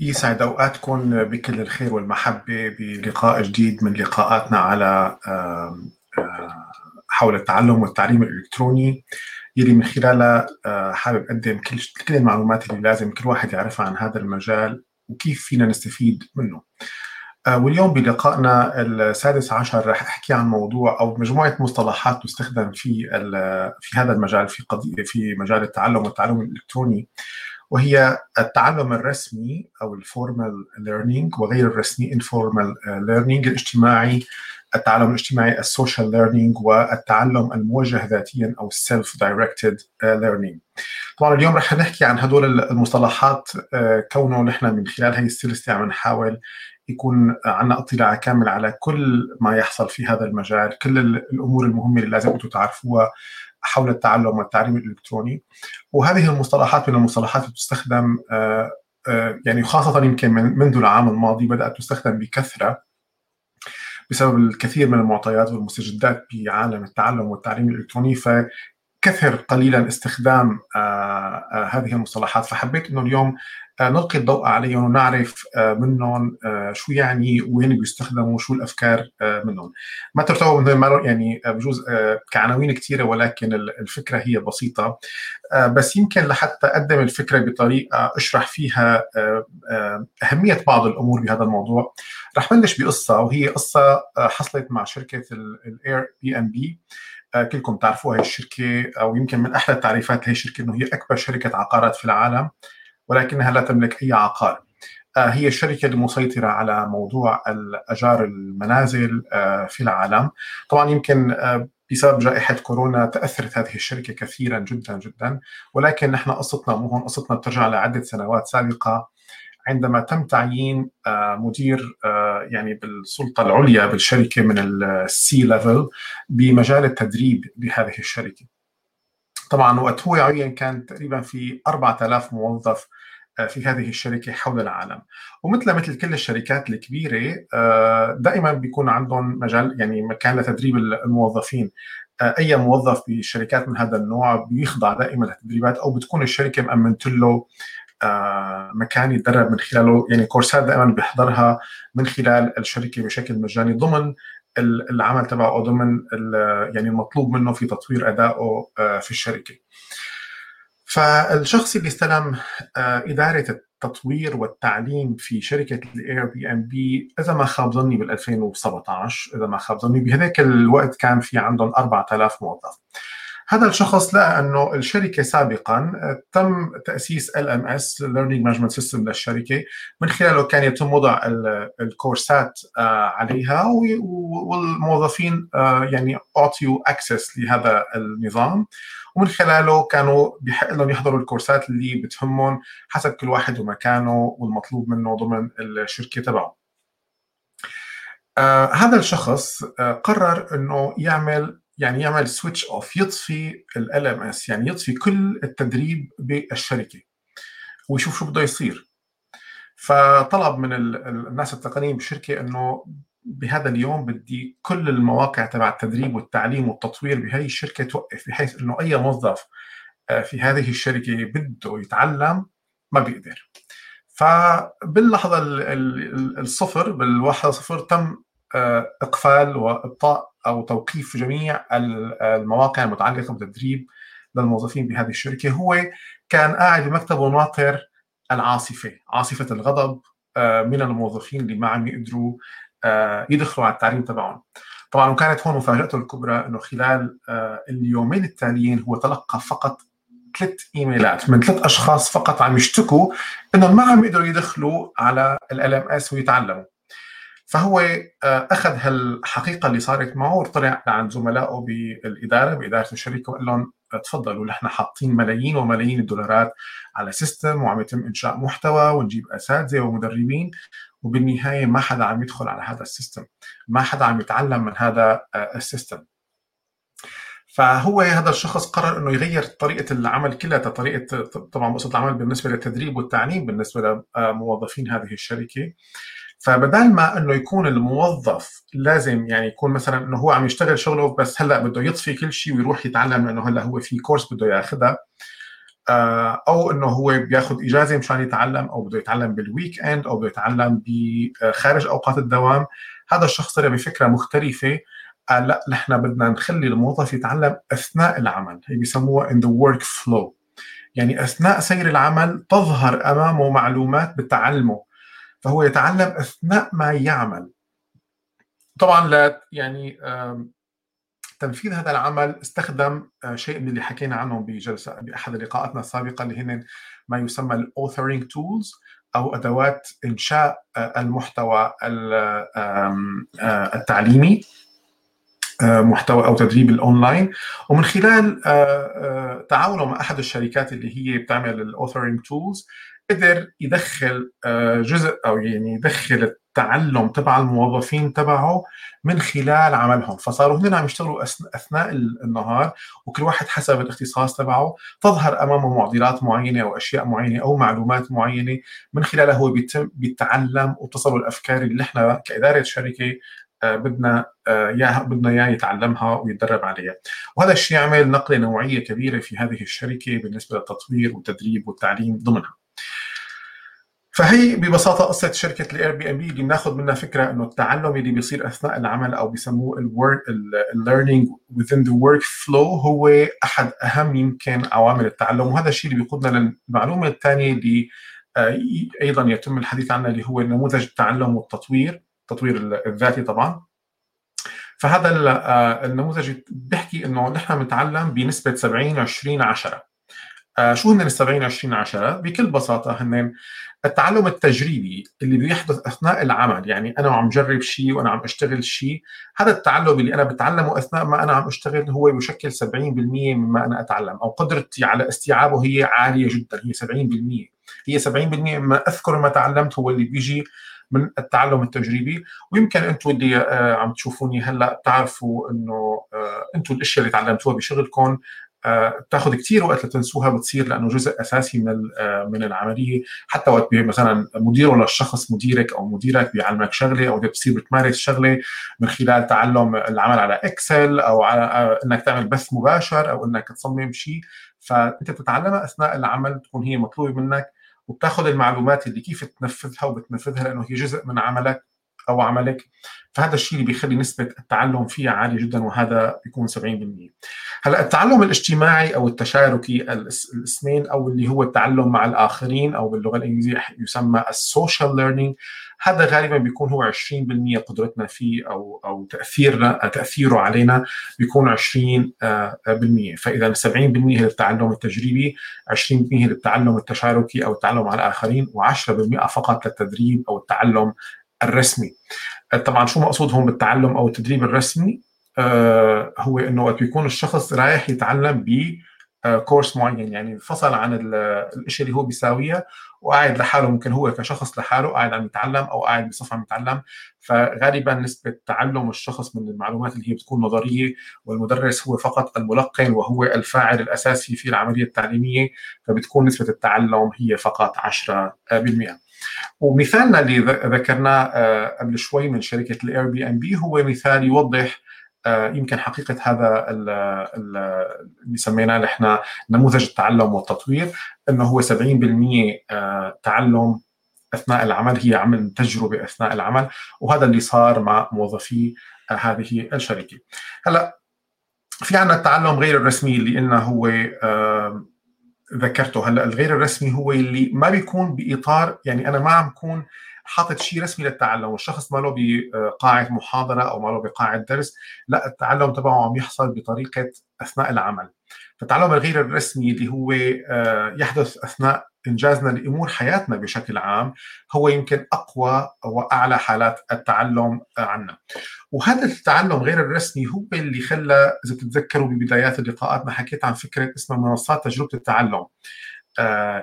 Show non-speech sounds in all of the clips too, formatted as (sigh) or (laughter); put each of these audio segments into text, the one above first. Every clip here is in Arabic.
يسعد أوقاتكم بكل الخير والمحبة بلقاء جديد من لقاءاتنا على حول التعلم والتعليم الإلكتروني يلي من خلالها حابب أقدم كل كل المعلومات اللي لازم كل واحد يعرفها عن هذا المجال وكيف فينا نستفيد منه. واليوم بلقائنا السادس عشر رح أحكي عن موضوع أو مجموعة مصطلحات تستخدم في في هذا المجال في قضية في مجال التعلم والتعلم الإلكتروني وهي التعلم الرسمي أو ال formal learning وغير الرسمي informal learning الاجتماعي التعلم الاجتماعي ال social learning والتعلم الموجه ذاتيا أو ال self-directed learning طبعا اليوم رح نحكي عن هدول المصطلحات كونه نحن من خلال هي السلسله عم نحاول يكون عندنا اطلاع كامل على كل ما يحصل في هذا المجال كل الأمور المهمة اللي لازم أنتم تعرفوها حول التعلم والتعليم الإلكتروني. وهذه المصطلحات من المصطلحات اللي تستخدم يعني خاصة يمكن منذ العام الماضي بدأت تستخدم بكثرة بسبب الكثير من المعطيات والمستجدات بعالم التعلم والتعليم الإلكتروني فكثر قليلا استخدام هذه المصطلحات. فحبيت إنه اليوم نلقي الضوء عليهم ونعرف منهم شو يعني وين بيستخدموا شو الأفكار منهم. ما ترتعبوا من يعني بجوز كعناوين كثيره ولكن الفكرة هي بسيطة. بس يمكن لحتى أقدم الفكرة بطريقة أشرح فيها أهمية بعض الأمور بهذا الموضوع. رح بلش بقصة وهي قصة حصلت مع شركة ال Airbnb كلكم تعرفوها هي الشركة أو يمكن من أحلى التعريفات لهي الشركة إنه هي أكبر شركة عقارات في العالم. ولكنها لا تملك أي عقار. هي الشركة المسيطره على موضوع الأجار المنازل في العالم. طبعا يمكن بسبب جائحة كورونا تأثرت هذه الشركة كثيرا جدا جدا. ولكن نحن قصتنا مو هون قصتنا بترجع لعدة سنوات سابقة عندما تم تعيين مدير يعني بالسلطة العليا بالشركة من ال C-level بمجال التدريب بهذه الشركة. طبعا وقت هو عين كان تقريبا في 4000 موظف في هذه الشركة حول العالم. ومثل مثل كل الشركات الكبيرة دائما بيكون عندهم مجال يعني مكان لتدريب الموظفين. أي موظف بشركات من هذا النوع بيخضع دائما لتدريبات أو بتكون الشركة مأمنت له مكان يتدرب من خلاله. يعني كورسات دائما بيحضرها من خلال الشركة بشكل مجاني ضمن العمل تبعه ضمن يعني المطلوب منه في تطوير أدائه في الشركة. فالشخص اللي استلم إدارة التطوير والتعليم في شركة ال Airbnb إذا ما خاب ظني بال 2017 إذا ما خاب ظني بهذاك الوقت كان في عندهم 4000 موظف. هذا الشخص لقى أنه الشركة سابقا تم تأسيس LMS learning management system للشركة من خلاله كان يتم وضع الكورسات عليها والموظفين يعني اعطيوا access لهذا النظام ومن خلاله كانوا بحق لهم يحضروا الكورسات اللي بتهمهم حسب كل واحد ومكانه والمطلوب منه ضمن الشركة تبعه. آه هذا الشخص آه قرر إنه يعمل يعني يعمل switch off يطفي LMS يعني يطفي كل التدريب بالشركة ويشوف شو بده يصير. فطلب من الناس التقنيين بالشركة إنه بهذا اليوم بدي كل المواقع تبع التدريب والتعليم والتطوير بهي الشركة توقف بحيث إنه أي موظف في هذه الشركة بده يتعلم ما بيقدر. فباللحظة الصفر بالواحدة صفر تم إقفال وإبطاء أو توقيف جميع المواقع المتعلقة بالتدريب للموظفين بهذه الشركة. هو كان قاعد بمكتبه ناطر العاصفة عاصفة الغضب من الموظفين اللي ما عم يقدروا يدخلوا على التعليم تبعهم. طبعا وكانت هون مفاجأته الكبرى إنه خلال اليومين التاليين هو تلقى فقط ثلاث إيميلات من ثلاث أشخاص فقط عم يشتكوا إنهم ما عم يقدروا يدخلوا على ال ام اس ويتعلموا. فهو أخذ هالحقيقة اللي صارت معه وطلع لعند زملائه بالإدارة بإدارة الشركة وقال لهم تفضلوا نحن حاطين ملايين وملايين الدولارات على system وعم يتم إنشاء محتوى ونجيب أساتذة ومدربين وبالنهاية ما حدا عم يدخل على هذا ال system ما حدا عم يتعلم من هذا ال system. فهو هذا الشخص قرر إنه يغير طريقة العمل كلها طريقة طبعا قصه العمل بالنسبة للتدريب والتعليم بالنسبة لموظفين هذه الشركة. فبدال ما إنه يكون الموظف لازم يعني يكون مثلا إنه هو عم يشتغل شغله بس هلأ بده يطفي كل شيء ويروح يتعلم لأنه هلأ هو في كورس بده ياخذها أو إنه هو بياخذ إجازة مشان يتعلم أو بده يتعلم بال weekend أو بده يتعلم خارج أوقات الدوام. هذا الشخص طلع بفكرة مختلفة قال لأ نحن بدنا نخلي الموظف يتعلم أثناء العمل هي بيسموها in the work flow. يعني أثناء سير العمل تظهر أمامه معلومات بتعلمه. فهو يتعلم أثناء ما يعمل. طبعا لا يعني تنفيذ هذا العمل استخدم آه، شيء من اللي حكينا عنه بجلسة بأحد لقاءاتنا السابقة اللي هن ما يسمى ال authoring tools أو أدوات إنشاء آه، المحتوى آه، التعليمي محتوى أو تدريب الأونلاين. ومن خلال تعاونه مع أحد الشركات اللي هي بتعمل ال authoring tools قدر يدخل جزء أو يعني يدخل التعلم تبع الموظفين تبعه من خلال عملهم. فصاروا هن عم يشتغلوا أثناء النهار وكل واحد حسب الاختصاص تبعه. تظهر أمامه معضلات معينة أو أشياء معينة أو معلومات معينة. من خلالها هو بيتم بيتعلم وتصل الأفكار اللي إحنا كإدارة شركة آه، بدنا اياها آه، بدنا اياه يتعلمها ويتدرب عليها. وهذا الشيء عمل نقلة نوعية كبيرة في هذه الشركة بالنسبة للتطوير والتدريب والتعليم ضمنها. فهي ببساطة قصة شركة ال Airbnb اللي بناخذ منها فكرة إنه التعلم اللي بيصير أثناء العمل أو بيسموه ال work الليرنينج within the work flow هو أحد أهم يمكن عوامل التعلم. وهذا الشيء اللي بيقودنا للمعلومة الثانية اللي آه، أيضا يتم الحديث عنها اللي هو نموذج التعلم والتطوير التطوير الذاتي طبعا. فهذا آه، النموذج بيحكي إنه نحن بنتعلم بنسبة 70 20 10 شو هن ال 70 20 10 بكل بساطة هن التعلم التجريبي اللي بيحدث أثناء العمل يعني أنا عم جرب شيء وأنا عم أشتغل شيء هذا التعلم اللي أنا بتعلمه أثناء ما أنا عم أشتغل هو بشكل 70% مما أنا أتعلم أو قدرتي على استيعابه هي عالية جدا هي 70% هي 70% مما أذكر ما تعلمت هو اللي بيجي من التعلم التجريبي. ويمكن أنتم اللي آه، عم تشوفوني هلأ بتعرفوا إنه آه، أنتم الأشياء اللي تعلمتوها بشغلكم بتاخذ كثير وقت لتنسوها بتصير لأنه جزء أساسي من آه، من العملية. حتى وقت مثلا مدير ولا الشخص مديرك أو مديرك بيعلمك شغلة أو بتصير بتمارس شغلة من خلال تعلم العمل على Excel أو على آه، إنك تعمل بث مباشر أو إنك تصمم شيء. فأنت بتتعلمها أثناء العمل تكون هي مطلوبة منك وبتاخذ المعلومات اللي كيف تنفذها وبتنفذها لأنه هي جزء من عملك. أو عملك. فهذا الشيء اللي بيخلي نسبة التعلم فيها عالية جدا وهذا بيكون 70% هلأ التعلم الاجتماعي أو التشاركي الاسمين أو اللي هو التعلم مع الآخرين أو باللغة الإنجليزية يسمى ال social learning هذا غالبا بيكون هو 20% قدرتنا فيه أو أو تأثيرنا تأثيره علينا بيكون 20% فإذا 70% هي التعلم التجريبي 20% هي التعلم التشاركي أو التعلم مع الآخرين و10% فقط للتدريب أو التعلم الرسمي. طبعا شو مقصود هون بالتعلم أو التدريب الرسمي؟ آه هو إنه وقت بيكون الشخص رايح يتعلم ب كورس معين يعني فصل عن الشيء اللي هو بيساويها وقاعد لحاله ممكن هو كشخص لحاله قاعد عم يتعلم أو قاعد بصف عم يتعلم. فغالبا نسبة تعلم الشخص من المعلومات اللي هي بتكون نظرية والمدرس هو فقط الملقن وهو الفاعل الأساسي في العملية التعليمية فبتكون نسبة التعلم هي فقط 10% ومثالنا اللي ذكرناه آه، قبل شوي من شركة ال Airbnb هو مثال يوضح آه، يمكن حقيقة هذا اللي سميناه نحن نموذج التعلم والتطوير إنه هو 70% آه، تعلم أثناء العمل هي عمل تجربة أثناء العمل وهذا اللي صار مع موظفي هذه الشركة. هلأ في عندنا التعلم غير الرسمي اللي قلنا هو ذكرته. هلأ الغير الرسمي هو اللي ما بيكون بإطار يعني أنا ما عم بكون حاطط شيء رسمي للتعلم والشخص ما له بقاعه محاضرة أو ما له بقاعه درس لا التعلم تبعه عم يحصل بطريقة أثناء العمل. فالتعلم الغير الرسمي اللي هو آه، يحدث أثناء إنجازنا لأمور حياتنا بشكل عام هو يمكن أقوى وأعلى حالات التعلم عنا. وهذا التعلم غير الرسمي هو اللي خلى إذا بتتذكروا ببدايات لقاءاتنا حكيت عن فكرة اسمها منصات تجربة التعلم.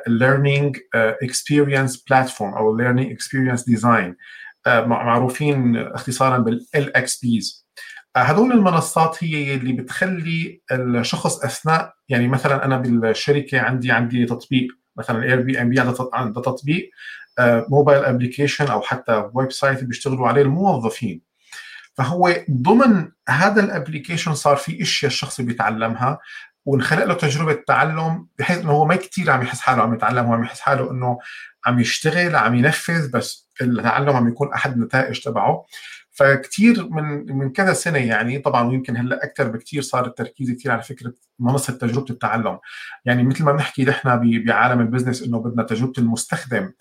ال learning experience platform أو experience design آه, معروفين اختصارا بال LXPs هذول المنصات هي اللي بتخلي الشخص أثناء يعني مثلا أنا بالشركة عندي عندي تطبيق مثلا Airbnb عنده تطبيق mobile آه, application أو حتى website بيشتغلوا عليه الموظفين. فهو ضمن هذا ال application صار في أشياء الشخص بيتعلمها ونخلق له تجربة تعلم بحيث إنه هو ما كثير عم يحس حاله عم يتعلم هو عم يحس حاله إنه عم يشتغل عم ينفذ بس التعلم عم يكون أحد النتائج تبعه. فكتير من من كذا سنة يعني طبعا ويمكن هلأ أكثر بكثير صار التركيز كثير على فكرة منصة تجربة التعلم. يعني مثل ما بنحكي نحن بعالم البزنس إنه بدنا تجربة المستخدم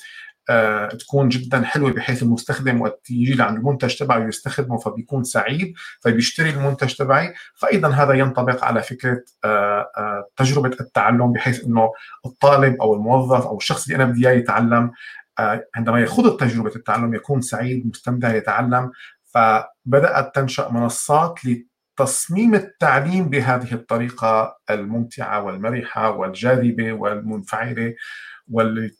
آه، تكون جدا حلوة بحيث المستخدم وقت يجي لعند المنتج تبعه يستخدمه فبيكون سعيد فبيشتري المنتج تبعي. فايضا هذا ينطبق على فكرة آه، آه، تجربة التعلم بحيث إنه الطالب أو الموظف أو الشخص اللي أنا بدي إياه يتعلم عندما يخوض تجربة التعلم يكون سعيد مستمتع يتعلم. فبدأت تنشأ منصات لتصميم التعليم بهذه الطريقة الممتعة والمرحة والجاذبة والمنفعلة واللي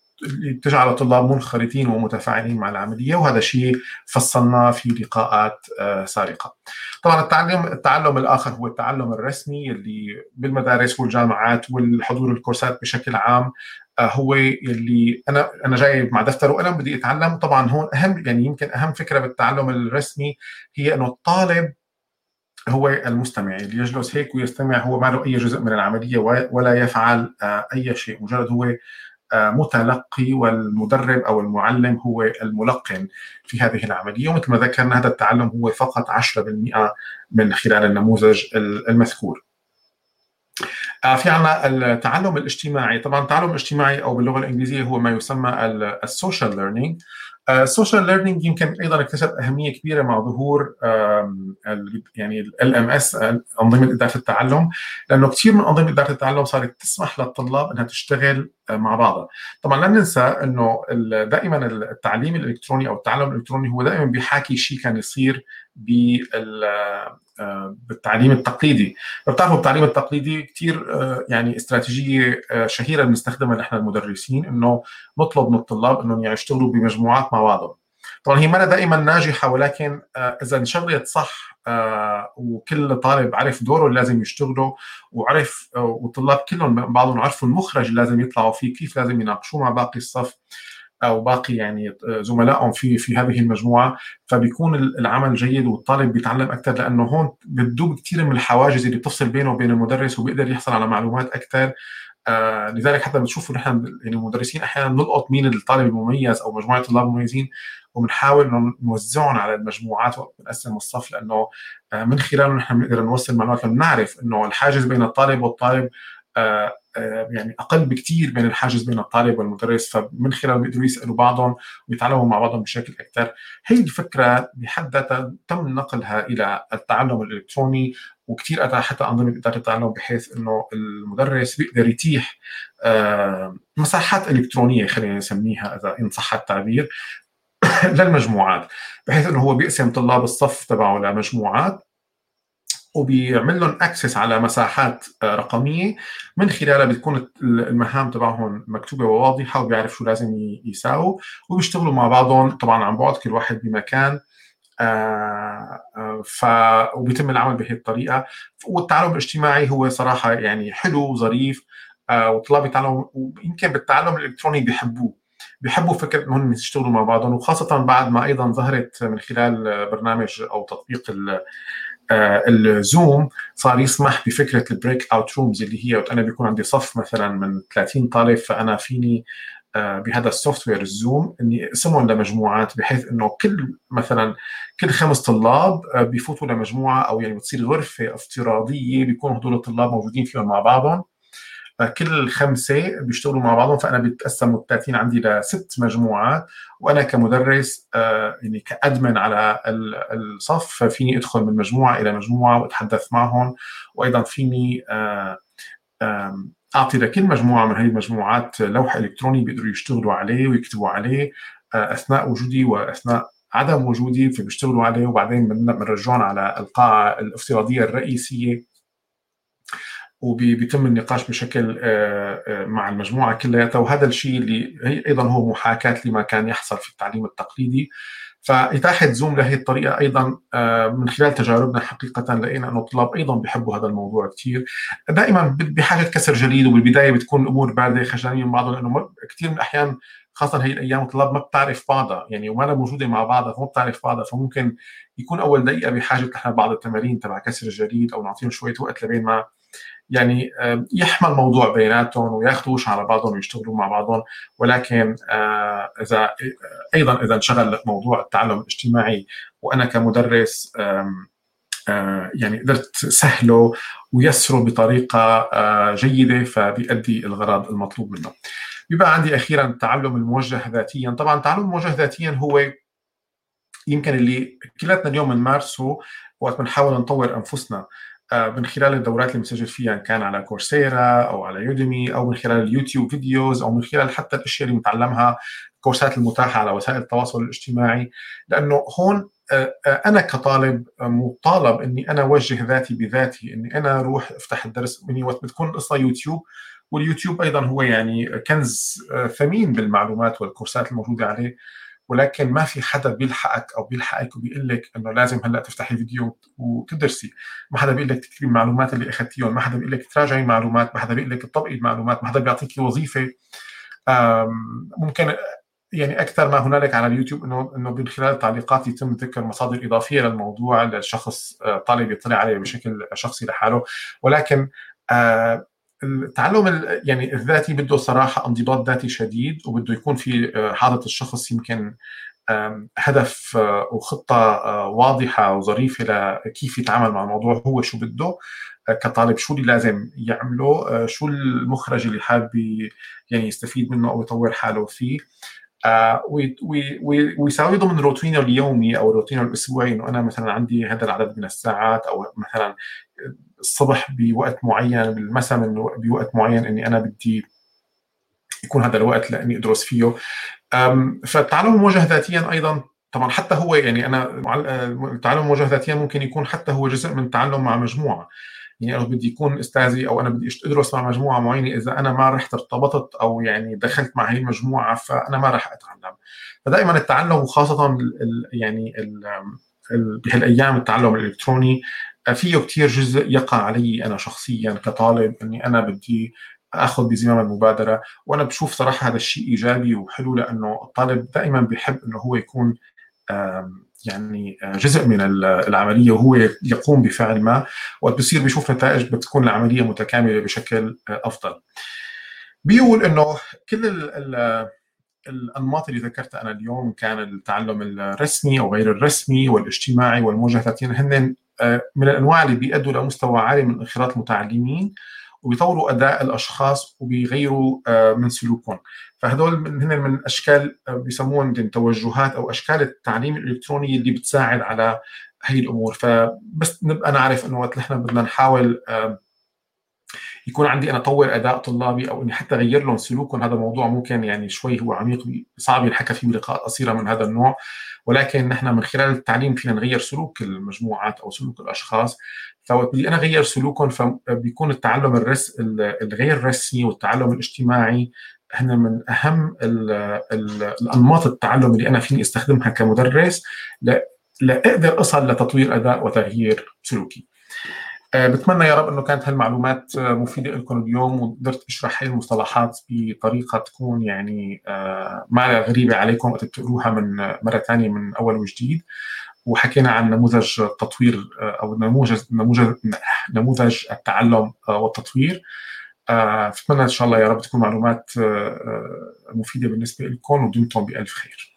تجعل الطلاب منخرطين ومتفاعلين مع العملية وهذا شيء فصلناه في لقاءات آه، سابقة. طبعا التعلم التعلم الآخر هو التعلم الرسمي اللي بالمدارس والجامعات والحضور الكورسات بشكل عام هو اللي أنا أنا جاي مع دفتر وقلم بدي أتعلم. طبعا هون اهم يعني يمكن أهم فكرة بالتعلم الرسمي هي إنه الطالب هو المستمع. اللي يجلس هيك ويستمع هو ما له أي جزء من العملية ولا يفعل آه، أي شيء. مجرد هو آه، متلقي والمدرب أو المعلم هو الملقن في هذه العملية. ومثل ما ذكرنا هذا التعلم هو فقط 10% من خلال النموذج المذكور. آه، في عنا التعلم الاجتماعي. طبعا التعلم الاجتماعي أو باللغة الإنجليزية هو ما يسمى ال social learning ال social learning يمكن أيضا اكتسب أهمية كبيرة مع ظهور يعني LMS أنظمة إدارة التعلم لأنه كثير من أنظمة إدارة التعلم صارت تسمح للطلاب إنها تشتغل آه، مع بعضها. طبعا لا ننسى إنه دائما التعليم الإلكتروني أو التعلم الإلكتروني هو دائما بيحاكي شيء كان يصير بالتعليم التقليدي. بتعرفوا التعليم التقليدي كثير آه، يعني استراتيجية آه، شهيرة بنستخدمها نحن المدرسين إنه نطلب من الطلاب إنهم يعني يشتغلوا بمجموعات مع بعضهم. طبعا هي ما دائما ناجحة ولكن إذا انشغلت صح وكل طالب عرف دوره اللي لازم يشتغله وعرف والطلاب كلهم بعضهم عرفوا المخرج اللي لازم يطلعوا فيه كيف لازم يناقشوه مع باقي الصف. أو باقي يعني زملائهم في في هذه المجموعة فبيكون العمل جيد والطالب بيتعلم أكثر لأنه هون بتدوب كثير من الحواجز اللي بتفصل بينه وبين المدرس وبيقدر يحصل على معلومات أكثر آه لذلك حتى بتشوفوا نحن يعني المدرسين أحيانا نلقط مين الطالب المميز أو مجموعة الطلاب المميزين وبنحاول إنه نوزعهم على المجموعات ونقسم الصف لأنه آه من خلاله نحن بنقدر نوصل معلومات بنعرف إنه الحاجز بين الطالب والطالب آه آه، يعني أقل بكثير من الحاجز بين الطالب والمدرس فمن خلال بيقدروا يسألوا بعضهم ويتعلموا مع بعضهم بشكل أكثر. هي الفكرة بحد ذاتها تم نقلها إلى التعلم الإلكتروني وكثير اتاحت أنظمة إدارة التعلم بحيث إنه المدرس بيقدر يتيح آه، مساحات إلكترونية خلينا نسميها إذا إن صح التعبير (coughs) للمجموعات بحيث إنه هو بيقسم طلاب الصف تبعه لمجموعات. وبيعمل لهم اكسس على مساحات آه، رقمية. من خلالها بتكون المهام تبعهم مكتوبة وواضحة وبيعرف شو لازم يساووا. وبيشتغلوا مع بعضهم طبعا عن بعد كل واحد بمكان. آه آه ف وبيتم العمل بهي الطريقة. والتعلم الاجتماعي هو صراحة يعني حلو وظريف. والطلاب يتعلموا ويمكن بالتعلم الإلكتروني بيحبوه. بيحبوا فكرة إنهم يشتغلوا مع بعضهم وخاصة بعد ما أيضا ظهرت من خلال برنامج أو تطبيق ال Zoom صار يسمح بفكرة ال breakout rooms اللي هي أنا بيكون عندي صف مثلا من 30 طالب فأنا فيني آه، بهذا ال software ال Zoom إني أقسمهم لمجموعات بحيث إنه كل مثلا كل خمس طلاب آه، بيفوتوا لمجموعة أو يعني بتصير غرفة افتراضية بيكون هدول الطلاب موجودين فيهم مع بعضهم. كل خمسه بيشتغلوا مع بعضهم فأنا بتقسم ال 30 عندي لست مجموعات وأنا كمدرس آه، يعني ك admin على الصف ففيني أدخل من مجموعة إلى مجموعة وأتحدث معهم وأيضا فيني آه، أعطي لكل مجموعة من هذه المجموعات لوح الكتروني بيقدروا يشتغلوا عليه ويكتبوا عليه آه، أثناء وجودي وأثناء عدم وجودي فبيشتغلوا عليه وبعدين بنرجعهم على القاعة الافتراضية الرئيسية. وبيتم النقاش بشكل آه، آه، مع المجموعة كلياتها. وهذا الشيء اللي أيضا هو محاكاة لما كان يحصل في التعليم التقليدي. فإتاحة زوم لهي الطريقة أيضا آه، من خلال تجاربنا حقيقة لقينا أنه الطلاب أيضا بيحبوا هذا الموضوع كثير دائما بحاجة كسر جليد وبالبداية بتكون الأمور باردة خجلانين من بعضهم لأنه كثير من الأحيان خاصه هي الأيام الطلاب ما بتعرف بعضها. يعني وما موجودة مع بعضها فما بتعرف بعضها. فممكن يكون أول دقيقة بحاجة نحن بعض التمارين تبع كسر الجليد أو نعطيهم شوية وقت لبين ما يعني يحمل موضوع بيناتهم وياخذوش على بعضهم ويشتغلوا مع بعضهم. ولكن إذا أيضا إذا انشغل موضوع التعلم الاجتماعي وأنا كمدرس يعني قدرت سهله ويسره بطريقة جيدة فبيؤدي الغرض المطلوب منه. بيبقى عندي أخيرا التعلم الموجه ذاتيا، طبعا التعلم الموجه ذاتيا هو يمكن اللي كلاتنا اليوم بنمارسه وقت بنحاول نطور أنفسنا. آه، من خلال الدورات اللي بنسجل فيها إن كان على كورسيرا أو على يوديمي أو من خلال اليوتيوب فيديوز أو من خلال حتى الأشياء اللي بنتعلمها الكورسات المتاحة على وسائل التواصل الاجتماعي. لأنه هون آه، آه، أنا كطالب مطالب إني أنا أوجه ذاتي بذاتي إني أنا أروح أفتح الدرس مني وقت بتكون القصة يوتيوب. واليوتيوب أيضا هو يعني كنز ثمين بالمعلومات والكورسات الموجودة عليه. ولكن ما في حدا بيلحقك أو بيلحقك وبيقول لك إنه لازم هلأ تفتحي فيديو وتدرسي، ما حدا بيقول لك تكتبي المعلومات اللي اخذتيهم، ما حدا بيقول لك تراجعي معلومات، ما حدا بيقول لك تطبقي المعلومات، ما حدا بيعطيكي وظيفة. ممكن يعني أكثر ما هنالك على اليوتيوب إنه إنه من خلال التعليقات يتم ذكر مصادر إضافية للموضوع للشخص آه، طالب يطلع عليه بشكل شخصي لحاله. ولكن آه، التعلم يعني الذاتي بده صراحة انضباط ذاتي شديد وبده يكون في آه، حاطط الشخص يمكن هدف آه، وخطة آه، واضحة وظريفة لكيف يتعامل مع الموضوع هو شو بده كطالب شو اللي لازم يعمله شو المخرج اللي حابب يعني يستفيد منه أو يطور حاله فيه. ويساوي ضمن روتينه اليومي أو روتينه الأسبوعي إنه أنا مثلا عندي هذا العدد من الساعات أو مثلا الصبح بوقت معين بالمساء من بوقت معين إني أنا بدي يكون هذا الوقت لإني أدرس فيه. فالتعلم الموجه ذاتيا أيضا طبعا حتى هو يعني أنا التعلم الموجه ذاتيا ممكن يكون حتى هو جزء من التعلم مع مجموعة. يعني أنا بدي يكون أستاذي أو أنا بدي أدرس مع مجموعة معينة إذا أنا ما رحت ارتبطت أو يعني دخلت مع هي المجموعة فأنا ما راح أتعلم. فدائما التعلم وخاصة يعني ال بهالأيام التعلم الإلكتروني فيه كثير جزء يقع علي أنا شخصيا كطالب إني أنا بدي أخذ بزمام المبادرة. وأنا بشوف صراحة هذا الشيء إيجابي وحلو لأنه الطالب دائما بيحب إنه هو يكون يعني جزء من العملية وهو يقوم بفعل ما وقت بصير بيشوف نتائج بتكون العملية متكاملة بشكل أفضل. بيقول إنه كل الأنماط اللي ذكرتها أنا اليوم كان التعلم الرسمي أو غير الرسمي والاجتماعي والمواجهه هن آه، من الأنواع اللي بيأدوا لمستوى عالي من انخراط المتعلمين وبيطوروا أداء الأشخاص وبيغيروا آه، من سلوكهم. فهدول هن من أشكال آه، بيسموهم توجهات أو أشكال التعليم الإلكتروني اللي بتساعد على هي الأمور. فبس نبقى نعرف إنه وقت نحن بدنا نحاول يكون عندي أنا اطور أداء طلابي أو إني حتى أغير لهم سلوكهم. هذا موضوع ممكن يعني شوي هو عميق صعب ينحكى فيه بلقاءات قصيرة من هذا النوع. ولكن نحن من خلال التعليم فينا نغير سلوك المجموعات أو سلوك الأشخاص. فوقت بدي أنا أغير سلوكهم فبيكون التعلم الرس الغير رسمي والتعلم الاجتماعي هن من أهم ال ال الأنماط التعلم اللي أنا فيني أستخدمها كمدرس لأقدر أصل لتطوير أداء وتغيير سلوكي. آه، بتمنى يا رب إنه كانت هالمعلومات آه، مفيدة لكم اليوم وقدرت اشرح هاي المصطلحات بطريقة تكون يعني آه، ما غريبة عليكم وقت بتقروها من مرة ثانية من أول وجديد. وحكينا عن نموذج التطوير أو نموذج نموذج نموذج التعلم والتطوير. بتمنى إن شاء الله يا رب تكون معلومات مفيدة بالنسبة لكم ودمتم بألف خير.